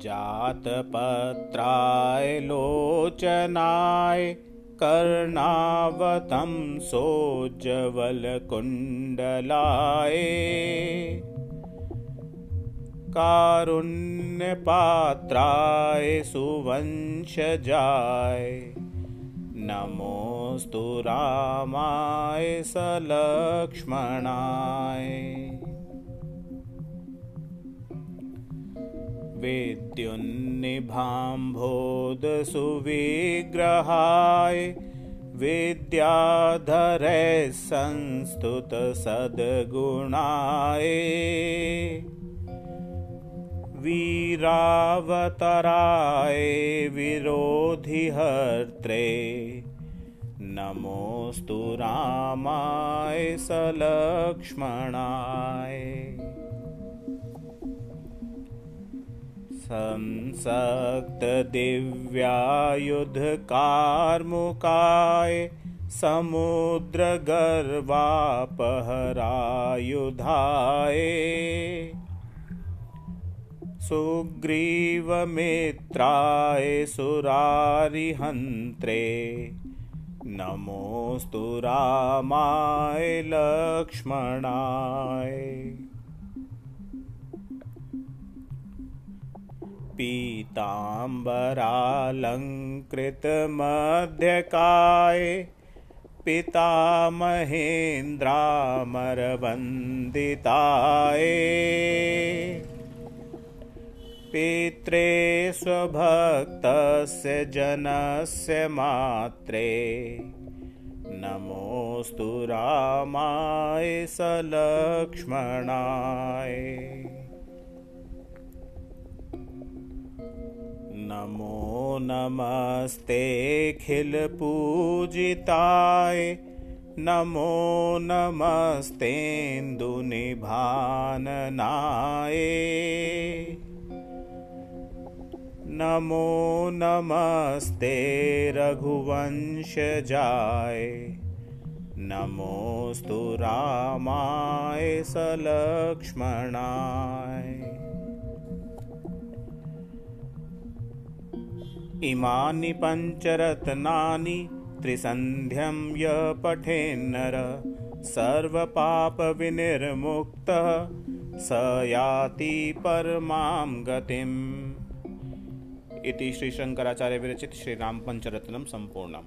जातपत्राय लोचनाय कर्णावतं सोज्ज्वलकुण्डलाय। कारुण्यपात्राय सुवंशजाय। नमोऽस्तु रामाय सलक्ष्मणाय विद्युन्निभाम्भोदसुविग्रहाय विद्याधरे संस्तुतसद्गुणाय वीरावतराय विरोधिहर्त्रे नमोऽस्तु रामाय सलक्ष्मणाय संसक्तदिव्यायुधकार्मुकाय समुद्रगर्वापहरायुधाय। सुग्रीवमित्राय सुरारिहन्त्रे नमोऽस्तु रामाय लक्ष्मणाय पीताम्बरालङ्कृतमध्यकाय पितामहेन्द्रामरवन्दिताय। पित्रे स्वभक्तस्य जनस्य मात्रे नमोऽस्तु रामाय सलक्ष्मणाय नमो नमस्तेऽखिलपूजिताय नमो नमस्तेन्दुनिभाननाय नमो नमस्ते रघुवंशजाय नमोऽस्तु रामाय सलक्ष्मणाय इमानि पञ्चरत्नानि त्रिसन्ध्यं य पठेन्नर सर्वपापविनिर्मुक्तः स याति परमां गतिम्। इति श्रीशङ्कराचार्यविरचित श्रीरामपञ्चरत्नं सम्पूर्णम्